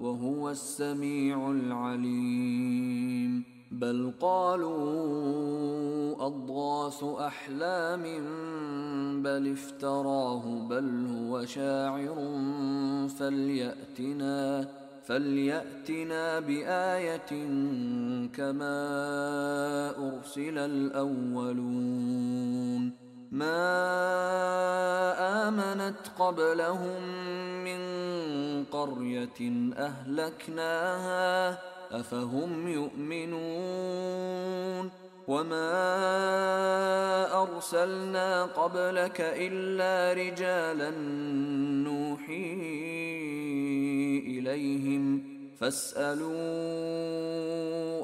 وهو السميع العليم. بل قالوا أضغاث أحلام بل افتراه بل هو شاعر فليأتنا فليأتنا بآية كما أرسل الأولون. ما آمنت قبلهم من قرية أهلكناها أفهم يؤمنون وما أرسلنا قبلك إلا رجالا نوحي إليهم فاسألوا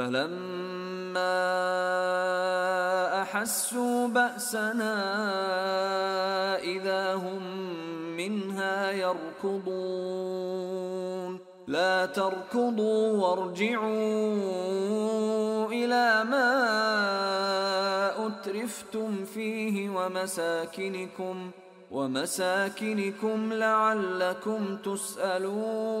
فلما أحسوا بأسنا إذا هم منها يركضون. لا تركضوا وارجعوا إلى ما أترفتم فيه ومساكنكم ومساكنكم لعلكم تسألون.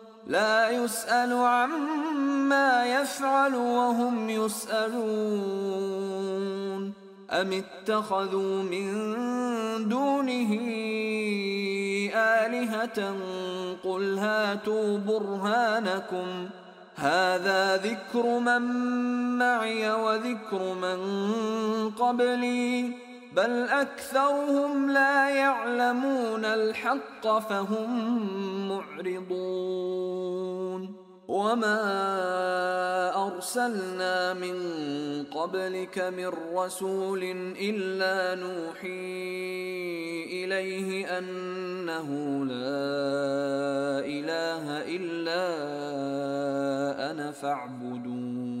لا يسأل عما يفعل وهم يسألون. أم اتخذوا من دونه آلهة قل هاتوا برهانكم. هذا ذكر من معي وذكر من قبلي. بل أكثرهم لا يعلمون الحق فهم معرضون. وما أرسلنا من قبلك من رسول إلا نوحي إليه أنه لا إله إلا أنا فاعبدون.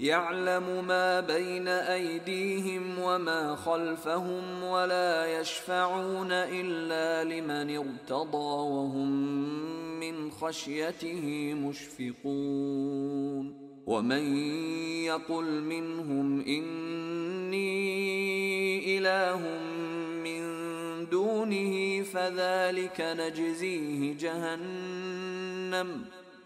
يعلم ما بين أيديهم وما خلفهم ولا يشفعون إلا لمن ارتضى وهم من خشيته مشفقون. ومن يقل منهم إني إله دونه فذلك نجزيه جهنم.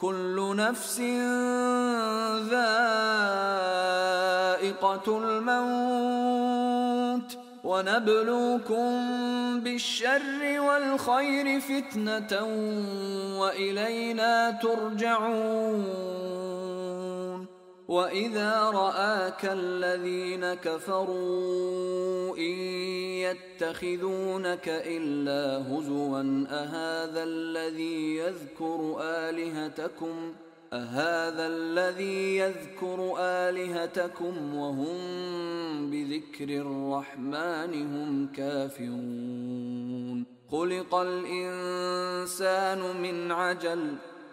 كل نفس ذائقة الموت ونبلوكم بالشر والخير فتنة وإلينا ترجعون. واذا راك الذين كفروا ان يتخذونك الا هزوا اهذا الذي يذكر الهتكم أهذا الذي يذكر آلهتكم وهم بذكر الرحمن هم كافرون خلق الإنسان من عجل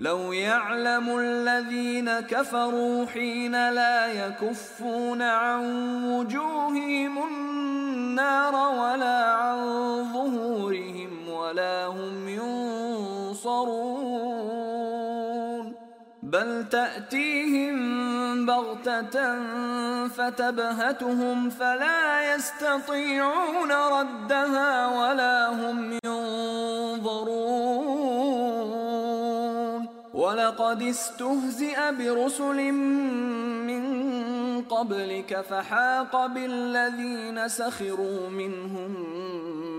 لو يعلم الذين كفروا حين لا يكفون عن وجوههم النار ولا عن ظهورهم ولا هم ينصرون. بل تأتيهم بغتة فتبهتهم فلا يستطيعون ردها ولا هم ينظرون. ولقد استهزئ برسل من قبلك فحاق بالذين سخروا منهم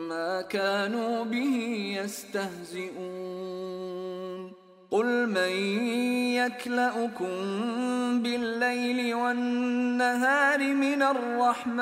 ما كانوا به يستهزئون قل من يكلأكم بالليل والنهار من الرحمن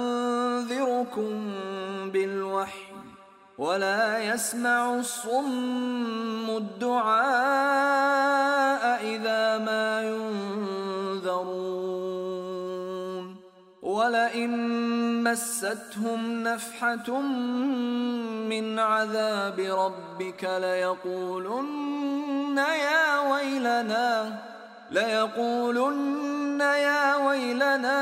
أنذركم بالوحي ولا يسمع الصم الدعاء إذا ما ينذرون ولئن مستهم نفحة من عذاب ربك ليقولن يا ويلنا ليقولن يا ويلنا.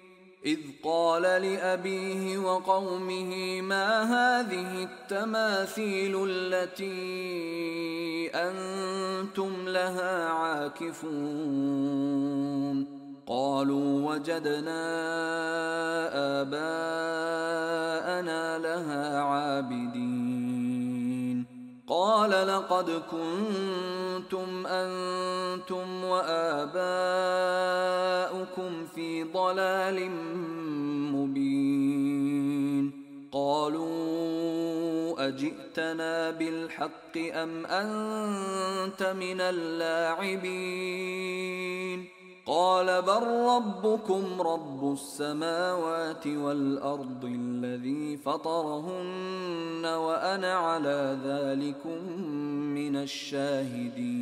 إذ قال لأبيه وقومه ما هذه التماثيل التي أنتم لها عاكفون؟ قالوا وجدنا آباءنا لها عابدين. قال لقد كنتم أنتم وآباؤكم في ضلال مبين. قالوا أجئتنا بالحق أم أنت من اللاعبين؟ قال بل ربكم رب السماوات والأرض الذي فطرهن وأنا على ذلكم من الشاهدين.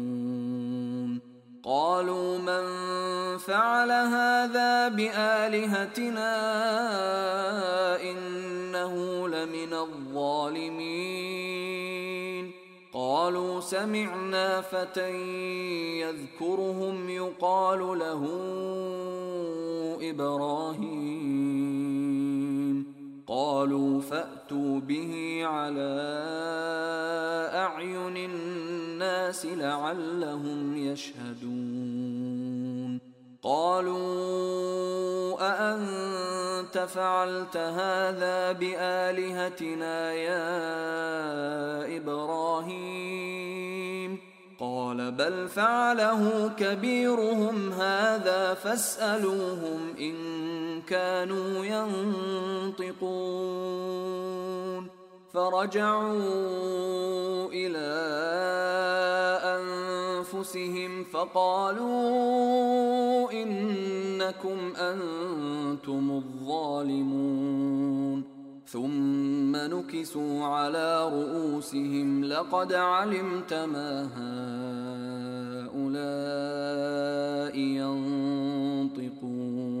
قالوا من فعل هذا بآلهتنا إنه لمن الظالمين. قالوا سمعنا فتى يذكرهم يقال له إبراهيم. قالوا فأتوا به على أعين الناس لعلهم يشهدون. قالوا أأنت فعلت هذا بآلهتنا يا إبراهيم؟ قال بل فعله كبيرهم هذا فاسألوهم إن كانوا ينطقون. فرجعوا إلى أنفسهم فقالوا إنكم أنتم الظالمون. ثم نكسوا على رؤوسهم لقد علمت ما هؤلاء ينطقون.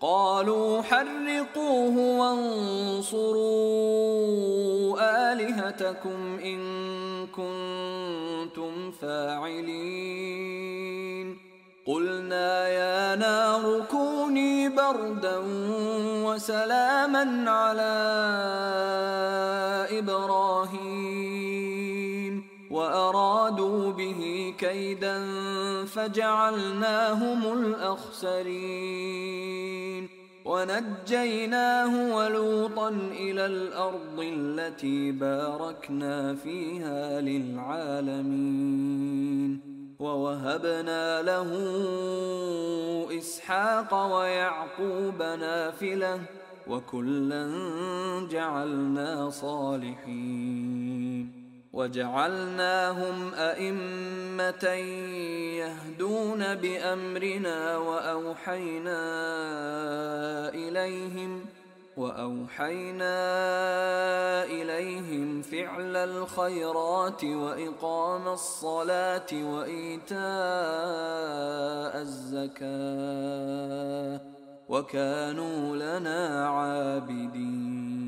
قالوا حرقوه وانصروا آلهتكم إن كنتم فاعلين. قلنا يا نار كوني بردا وسلاما على إبراهيم. وارادوا به كيدا فجعلناهم الأخسرين. ونجيناه ولوطا إلى الأرض التي باركنا فيها للعالمين. ووهبنا له إسحاق ويعقوب نافلة وكلا جعلنا صالحين. وجعلناهم أئمة يهدون بأمرنا وأوحينا إليهم وأوحينا إليهم فعل الخيرات وإقام الصلاة وإيتاء الزكاة وكانوا لنا عابدين.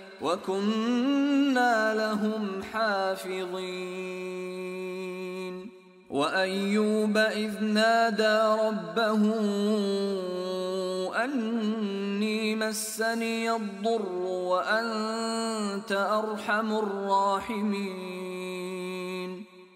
وكنا لهم حافظين. وأيوب إذ نادى ربه أني مسني الضر وأنت أرحم الراحمين.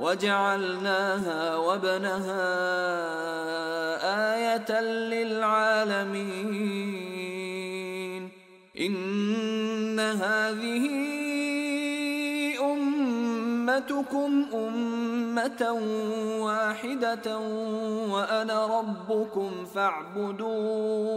وجعلناها وابنها آية للعالمين. إن هذه أمتكم أمة واحدة وأنا ربكم فاعبدون.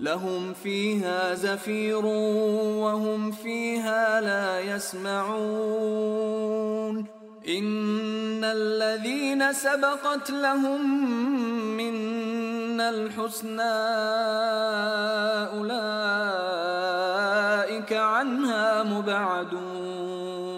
لهم فيها زفير وهم فيها لا يسمعون. إن الذين سبقت لهم منا الحسنى أولئك عنها مبعدون.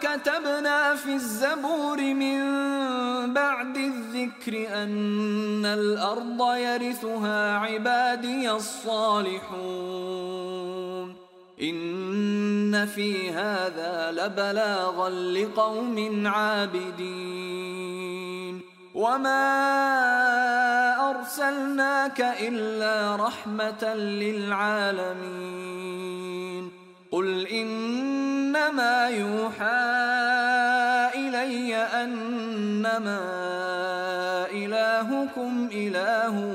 كتبنا في الزبور من بعد الذكر أن الأرض يرثها عبادي الصالحون. إن في هذا لبلاغا لقوم عابدين. وما أرسلناك إلا رحمة للعالمين. قل إنما يوحى إلي أنما إلهكم إله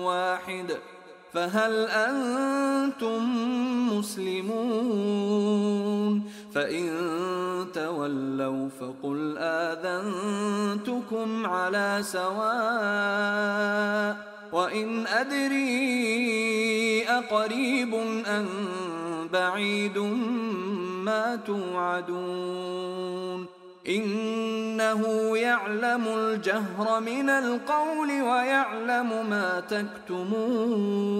واحد فهل أنتم مسلمون فإن تولوا فقل آذنتكم على سواء وإن أدري أقريب أم بعيد ما توعدون إنه يعلم الجهر من القول ويعلم ما تكتمون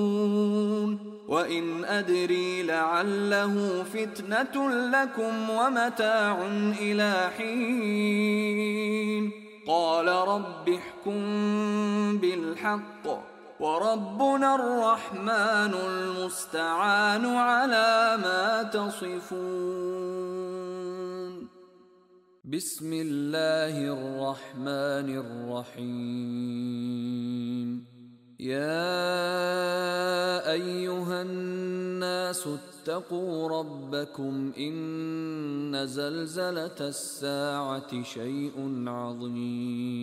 وإن أدري لعله فتنة لكم ومتاع إلى حين قال رب احكم بالحق وربنا الرحمن المستعان على ما تصفون. بسم الله الرحمن الرحيم. يا أيها الناس اتقوا ربكم إن زلزلة الساعة شيء عظيم.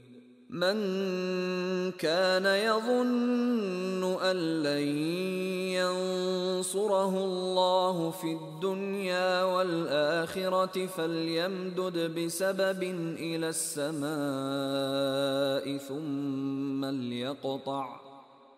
من كان يظن أن لن ينصره الله في الدنيا والآخرة فليمدد بسبب إلى السماء ثم ليقطع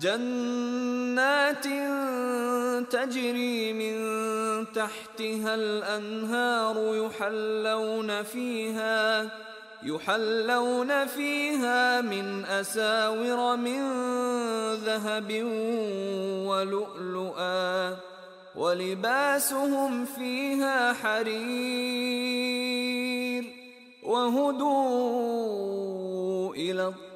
جنات تجري من تحتها الأنهار يحلون فيها يحلون فيها من أساور من ذهب ولؤلؤا ولباسهم فيها حرير وهدوا إلى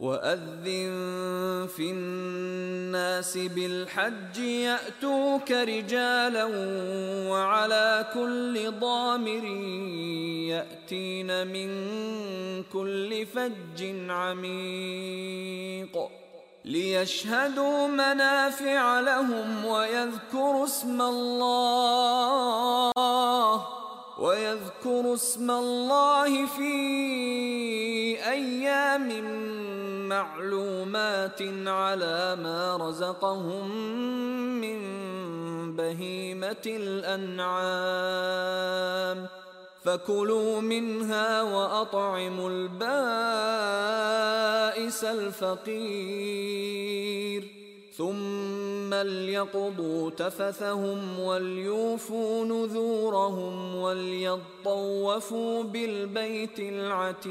وأذن في الناس بالحج يأتوك رجالا وعلى كل ضامر يأتين من كل فج عميق. ليشهدوا منافع لهم ويذكروا اسم الله ويذكروا اسم الله في أيام معلومات على ما رزقهم من بهيمة الأنعام ۖ. فكلوا منها وأطعموا البائس الفقير. ثم ليقضوا تفثهم وليوفوا نذورهم وليطوفوا بالبيت العتيق.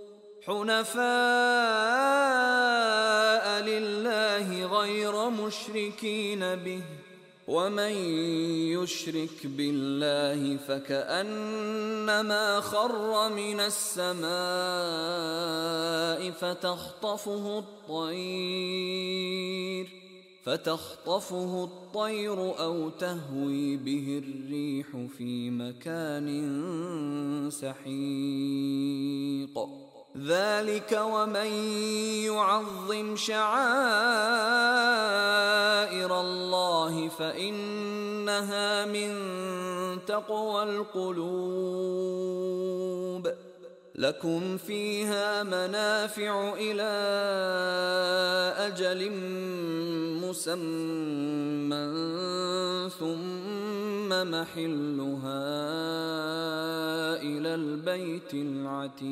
حنفاء لله غير مشركين به ومن يشرك بالله فكأنما خر من السماء فتخطفه الطير فتخطفه الطير أو تهوي به الريح في مكان سحيق. ذلك ومن يعظم شعائر الله فإنها من تقوى القلوب. لكم فيها منافع إلى أجل مسمى ثم محلها إلى البيت العتيق.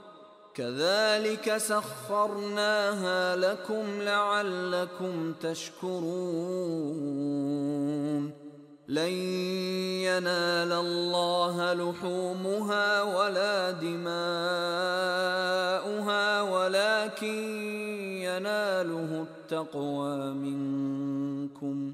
كذلك سخرناها لكم لعلكم تشكرون. لن ينال الله لحومها ولا دماؤها ولكن يناله التقوى منكم.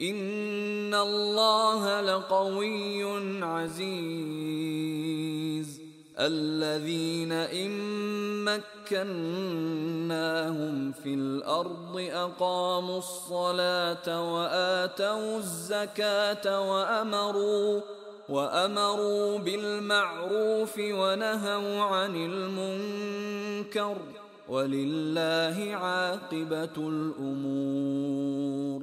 إن الله لقوي عزيز. الذين إن مكناهم في الأرض أقاموا الصلاة وآتوا الزكاة وأمروا وأمروا بالمعروف ونهوا عن المنكر. ولله عاقبة الأمور.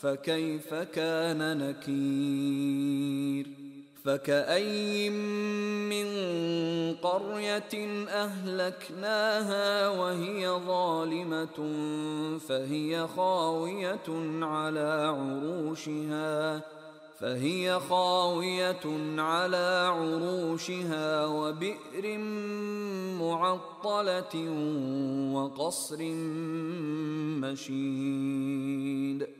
فكيف كان نكير؟ فكأي من قرية أهلكناها وهي ظالمة فهي خاوية على عروشها فهي خاوية على عروشها وبئر معطلة وقصر مشيد.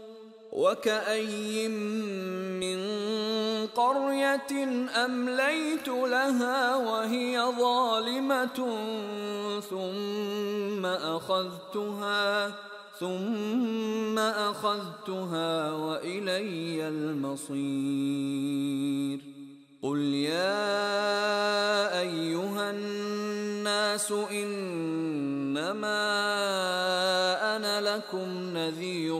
وكأي من قرية أمليت لها وهي ظالمة ثم أخذتها ثم أخذتها وإلي المصير قل يا أيها الناس إنما أنا لكم نذير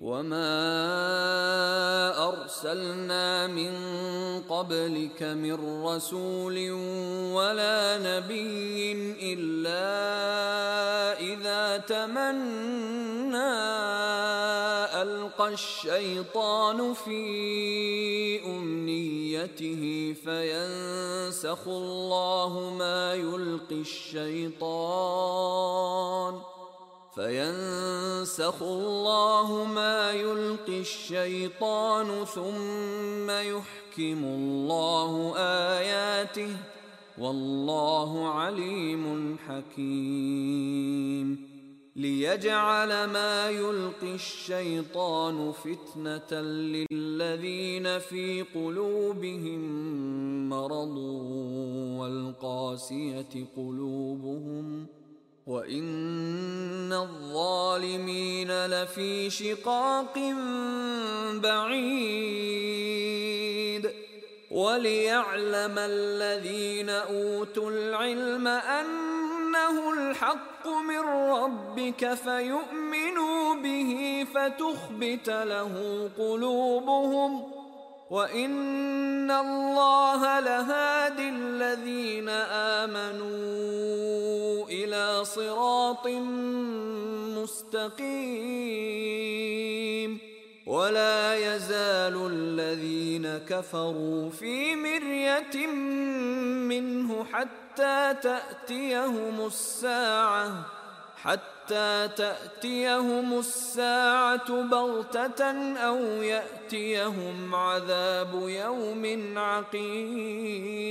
وما أرسلنا من قبلك من رسول ولا نبي إلا إذا تمنى ألقى الشيطان في أمنيته فينسخ الله ما يلقي الشيطان فينسخ الله ما يلقي الشيطان ثم يحكم الله آياته والله عليم حكيم. ليجعل ما يلقي الشيطان فتنة للذين في قلوبهم مرض والقاسية قلوبهم ۖ وان الظالمين لفي شقاق بعيد وليعلم الذين اوتوا العلم انه الحق من ربك فيؤمنوا به فتخبت له قلوبهم وان الله لهادي الذين امنوا صراط مستقيم ولا يزال الذين كفروا في مرية منه حتى تأتيهم الساعة حتى تأتيهم الساعة بغتة أو يأتيهم عذاب يوم عقيم.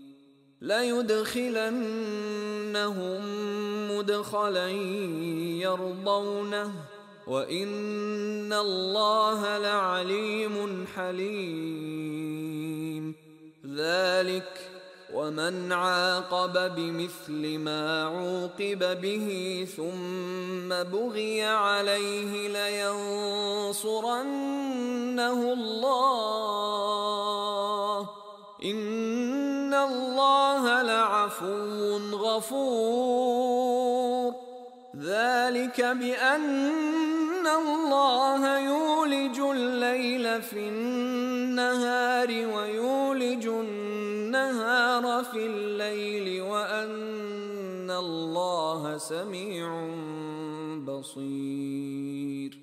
ليدخلنهم مدخلا يرضونه وإن الله لعليم حليم. ذلك ومن عاقب بمثل ما عوقب به ثم بغي عليه لينصرنه الله. إن الله لعفو غفور. ذلك بأن الله يولج الليل في النهار ويولج النهار في الليل وأن الله سميع بصير.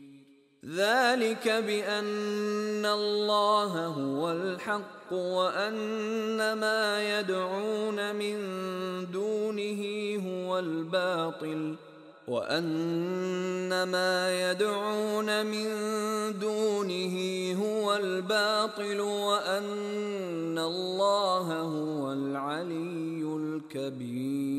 ذلك بأن الله هو الحق وأن ما يدعون من دونه هو الباطل وأن ما يدعون من دونه هو الباطل وأن الله هو العلي الكبير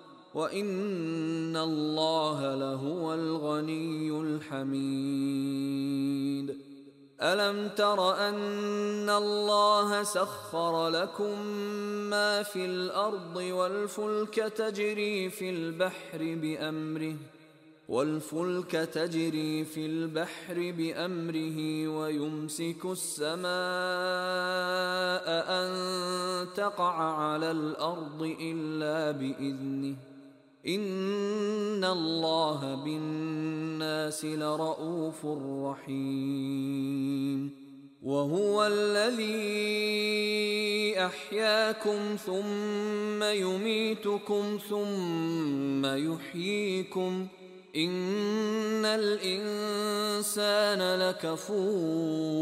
وان الله لهو الغني الحميد. الم تر ان الله سخر لكم ما في الأرض والفلك تجري في البحر بامره والفلك تجري في البحر بامره ويمسك السماء ان تقع على الأرض الا باذنه ان الله بالناس لرءوف رحيم وهو الذي احياكم ثم يميتكم ثم يحييكم ان الانسان لكفور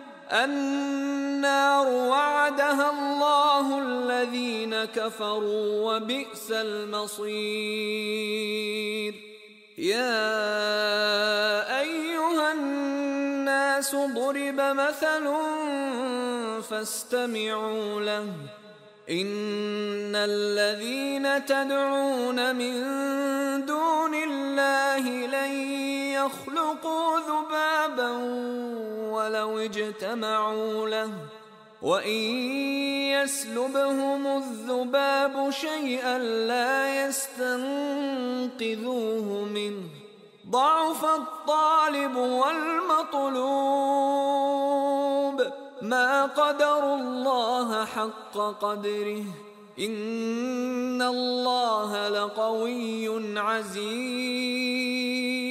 النار وعدها الله الذين كفروا وبئس المصير. يا أيها الناس ضرب مثل فاستمعوا له. إن الذين تدعون من دون الله لن يخلقوا ذبابا ولو اجتمعوا له وإن يسلبهم الذباب شيئا لا يستنقذوه منه. ضعف الطالب والمطلوب. ما قدروا الله حق قدره. إن الله لقوي عزيز.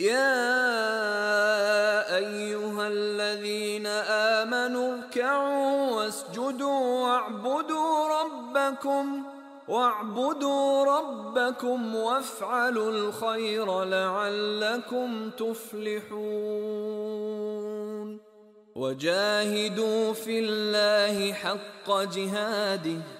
يا أيها الذين آمنوا اركعوا واسجدوا واعبدوا ربكم واعبدوا ربكم وافعلوا الخير لعلكم تفلحون. وجاهدوا في الله حق جهاده.